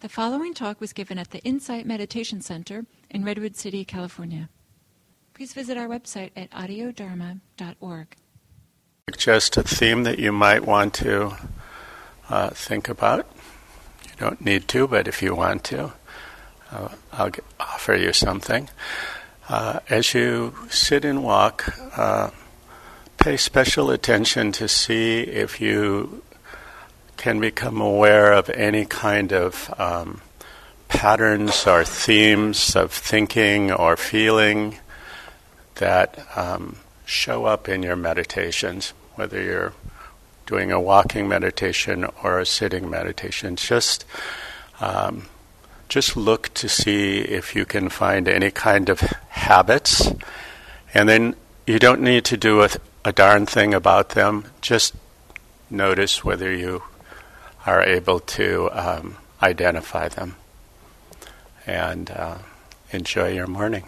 The following talk was given at the Insight Meditation Center in Redwood City, California. Please visit our website at audiodharma.org. Just a theme that you might want to uh, think about. You don't need to, but if you want to, uh, I'll get, offer you something. Uh, as you sit and walk, uh, pay special attention to see if you can become aware of any kind of um, patterns or themes of thinking or feeling that um, show up in your meditations, whether you're doing a walking meditation or a sitting meditation. Just um, just look to see if you can find any kind of habits, and then you don't need to do a, a darn thing about them. Just notice whether you are able to um, identify them. And uh, enjoy your morning.